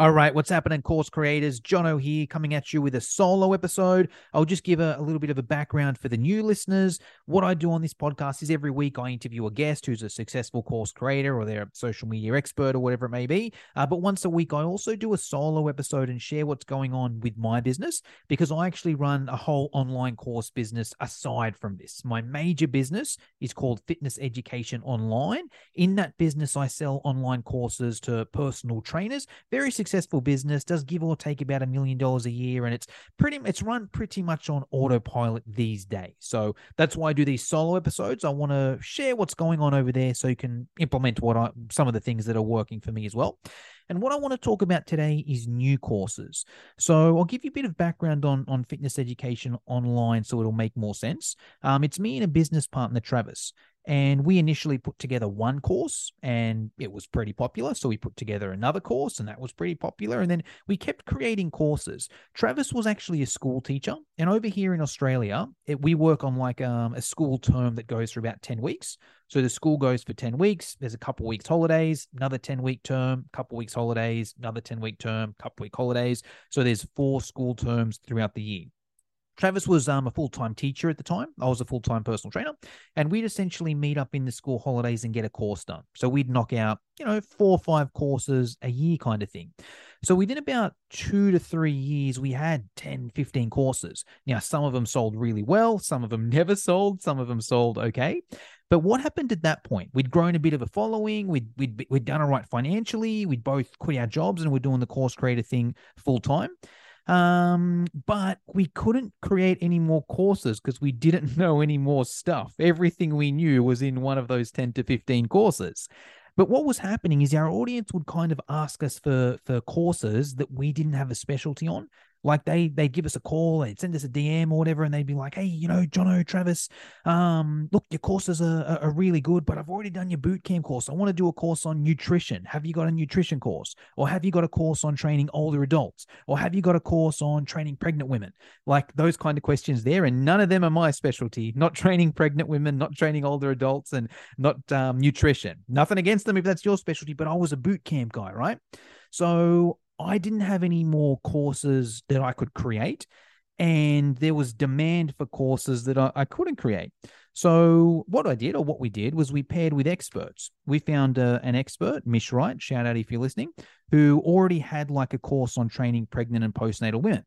All right, what's happening, course creators? Jono here, coming at you with a solo episode. I'll just give a, a, little bit of a background for the new listeners. What I do on this podcast is every week I interview a guest who's a successful course creator or they're a social media expert or whatever it may be. Uh, but once a week, I also do a solo episode and share what's going on with my business because I actually run a whole online course business aside from this. My major business is called Fitness Education Online. In that business, I sell online courses to personal trainers, very successful successful business, does give or take about a million dollars a year, and it's pretty it's run pretty much on autopilot these days. So that's why I do these solo episodes. I want to share what's going on over there so you can implement what I some of the things that are working for me as well. And what I want to talk about today is new courses. So I'll give you a bit of background on, on fitness education online so it'll make more sense. Um, it's me and a business partner, Travis. And we initially put together one course and it was pretty popular. So we put together another course and that was pretty popular. And then we kept creating courses. Travis was actually a school teacher. And over here in Australia, it, we work on like um, a school term that goes for about 10 weeks. So the school goes for 10 weeks. There's a couple weeks holidays, another 10 week term, couple weeks holidays, another 10 week term, couple week holidays. So there's four school terms throughout the year. Travis was um, a full time teacher at the time. I was a full time personal trainer. And we'd essentially meet up in the school holidays and get a course done. So we'd knock out, you know, four or five courses a year kind of thing. So within about two to three years, we had 10, 15 courses. Now, some of them sold really well, some of them never sold, some of them sold okay. But what happened at that point? We'd grown a bit of a following. We'd, we'd, we'd done all right financially. We'd both quit our jobs and we're doing the course creator thing full time. Um, but we couldn't create any more courses because we didn't know any more stuff. Everything we knew was in one of those 10 to 15 courses. But what was happening is our audience would kind of ask us for for courses that we didn't have a specialty on. Like they they give us a call, they'd send us a DM or whatever, and they'd be like, "Hey, you know, Jono, Travis, um, look, your courses are, are really good, but I've already done your boot camp course. I want to do a course on nutrition. Have you got a nutrition course, or have you got a course on training older adults, or have you got a course on training pregnant women? Like those kind of questions there, and none of them are my specialty. Not training pregnant women, not training older adults, and not um, nutrition. Nothing against them if that's your specialty, but I was a boot camp guy, right? So I didn't have any more courses that I could create, and there was demand for courses that I, I couldn't create. So what I did, or what we did, was we paired with experts. We found uh, an expert, Mish Wright, shout out if you're listening, who already had like a course on training pregnant and postnatal women.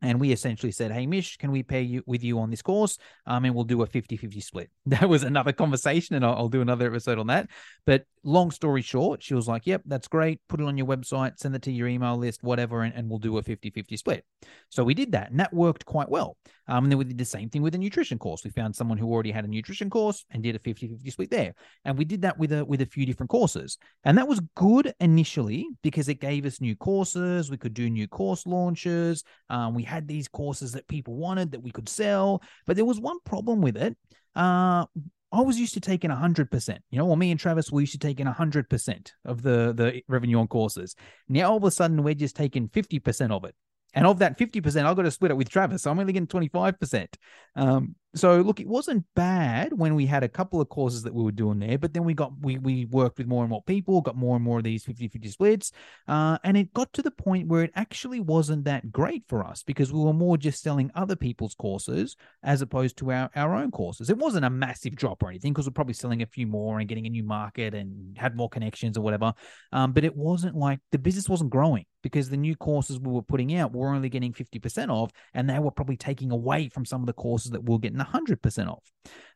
And we essentially said, Hey, Mish, can we pair you with you on this course? Um, and we'll do a 50 50 split. That was another conversation, and I'll, I'll, do another episode on that. But long story short, she was like, Yep, that's great. Put it on your website, send it to your email list, whatever, and, and we'll do a 50 50 split. So we did that, and that worked quite well. Um, and then we did the same thing with a nutrition course. We found someone who already had a nutrition course and did a 50 50 split there. And we did that with a with a few different courses. And that was good initially because it gave us new courses. We could do new course launches. Um, we had these courses that people wanted that we could sell. But there was one problem with it. Uh, I was used to taking 100%. You know, well, me and Travis were used to taking 100% of the, the revenue on courses. Now, all of a sudden, we're just taking 50% of it. And of that 50%, I've got to split it with Travis. So I'm only getting 25%. Um, so look, it wasn't bad when we had a couple of courses that we were doing there, but then we got we we worked with more and more people, got more and more of these 50-50 splits. Uh, and it got to the point where it actually wasn't that great for us because we were more just selling other people's courses as opposed to our, our own courses. It wasn't a massive drop or anything because we're probably selling a few more and getting a new market and had more connections or whatever. Um, but it wasn't like the business wasn't growing because the new courses we were putting out were only getting 50% of, and they were probably taking away from some of the courses that we are getting 100% off.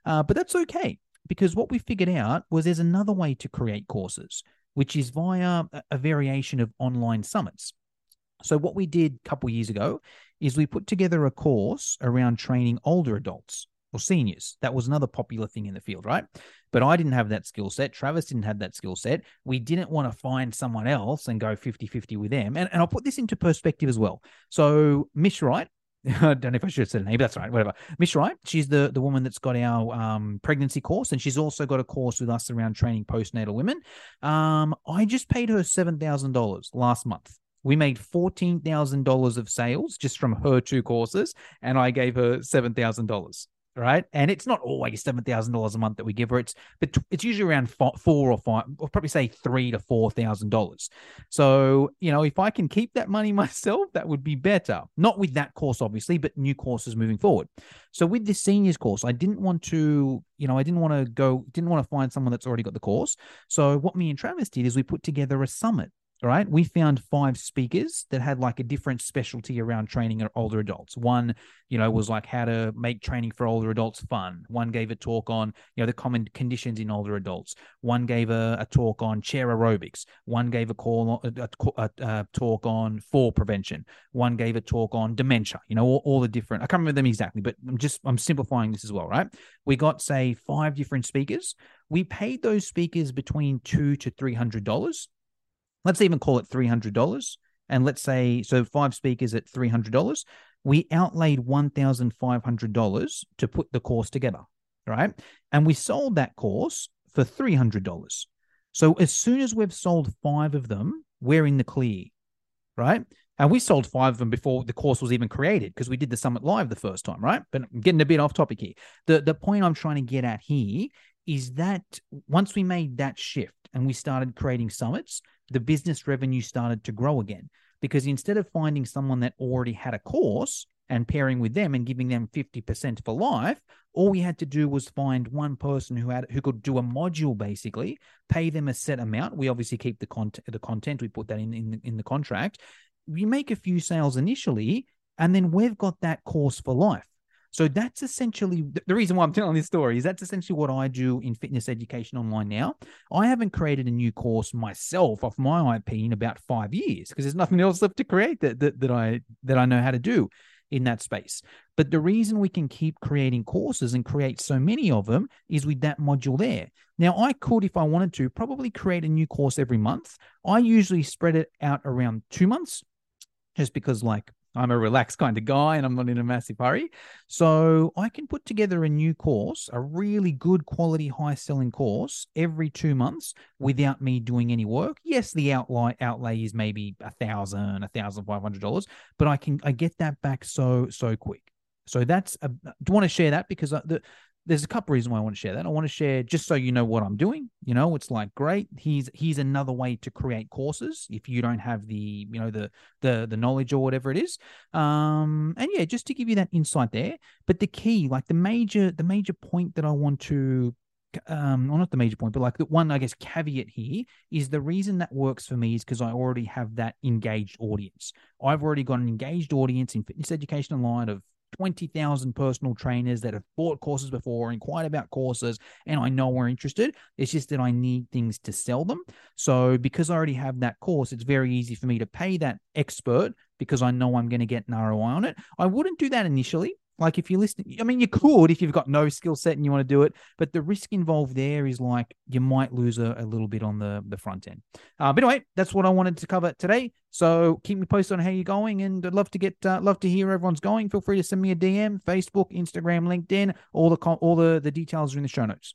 Uh, but that's okay because what we figured out was there's another way to create courses, which is via a variation of online summits. So what we did a couple years ago is we put together a course around training older adults or seniors. That was another popular thing in the field, right? But I didn't have that skill set. Travis didn't have that skill set. We didn't want to find someone else and go 50 50 with them. And, and I'll put this into perspective as well. So, Mish Wright, I don't know if I should have said her name, that's right. Whatever. Mish Wright, she's the, the woman that's got our um, pregnancy course, and she's also got a course with us around training postnatal women. Um, I just paid her $7,000 last month. We made $14,000 of sales just from her two courses, and I gave her $7,000. Right? And it's not always seven thousand dollars a month that we give her. It's but it's usually around four or five, or probably say three to four thousand dollars. So you know, if I can keep that money myself, that would be better. Not with that course, obviously, but new courses moving forward. So with this seniors course, I didn't want to, you know, I didn't want to go, didn't want to find someone that's already got the course. So what me and Travis did is we put together a summit right? We found five speakers that had like a different specialty around training older adults. One, you know, was like how to make training for older adults fun. One gave a talk on, you know, the common conditions in older adults. One gave a, a talk on chair aerobics. One gave a call a, a, a, talk on fall prevention. One gave a talk on dementia. You know, all, all the different. I can't remember them exactly, but I'm just I'm simplifying this as well, right? We got say five different speakers. We paid those speakers between two to three hundred dollars let's even call it $300. And let's say, so five speakers at $300, we outlaid $1,500 to put the course together, right? And we sold that course for $300. So as soon as we've sold five of them, we're in the clear, right? And we sold five of them before the course was even created because we did the summit live the first time, right? But I'm getting a bit off topic here. The the point I'm trying to get at here is that once we made that shift and we started creating summits, the business revenue started to grow again. Because instead of finding someone that already had a course and pairing with them and giving them 50% for life, all we had to do was find one person who had who could do a module basically, pay them a set amount. We obviously keep the content the content, we put that in in the, in the contract. We make a few sales initially, and then we've got that course for life. So that's essentially the reason why I'm telling this story is that's essentially what I do in fitness education online now. I haven't created a new course myself off my IP in about five years because there's nothing else left to create that, that that I that I know how to do in that space. But the reason we can keep creating courses and create so many of them is with that module there. Now, I could, if I wanted to, probably create a new course every month. I usually spread it out around two months just because, like, I'm a relaxed kind of guy and I'm not in a massive hurry. So I can put together a new course, a really good quality, high selling course every two months without me doing any work. Yes, the outlay outlay is maybe a thousand, a thousand five hundred dollars, but I can I get that back so so quick. So that's a, do want to share that because uh, the there's a couple reasons why I want to share that. I want to share just so you know what I'm doing. You know, it's like great. Here's here's another way to create courses if you don't have the you know the the the knowledge or whatever it is. Um, and yeah, just to give you that insight there. But the key, like the major the major point that I want to um well not the major point but like the one i guess caveat here is the reason that works for me is because i already have that engaged audience i've already got an engaged audience in fitness education online of 20,000 personal trainers that have bought courses before, inquired about courses, and I know we're interested. It's just that I need things to sell them. So, because I already have that course, it's very easy for me to pay that expert because I know I'm going to get an ROI on it. I wouldn't do that initially. Like if you listen, I mean, you could if you've got no skill set and you want to do it, but the risk involved there is like you might lose a, a little bit on the the front end. Uh, but anyway, that's what I wanted to cover today. So keep me posted on how you're going, and I'd love to get uh, love to hear everyone's going. Feel free to send me a DM, Facebook, Instagram, LinkedIn. All the all the the details are in the show notes.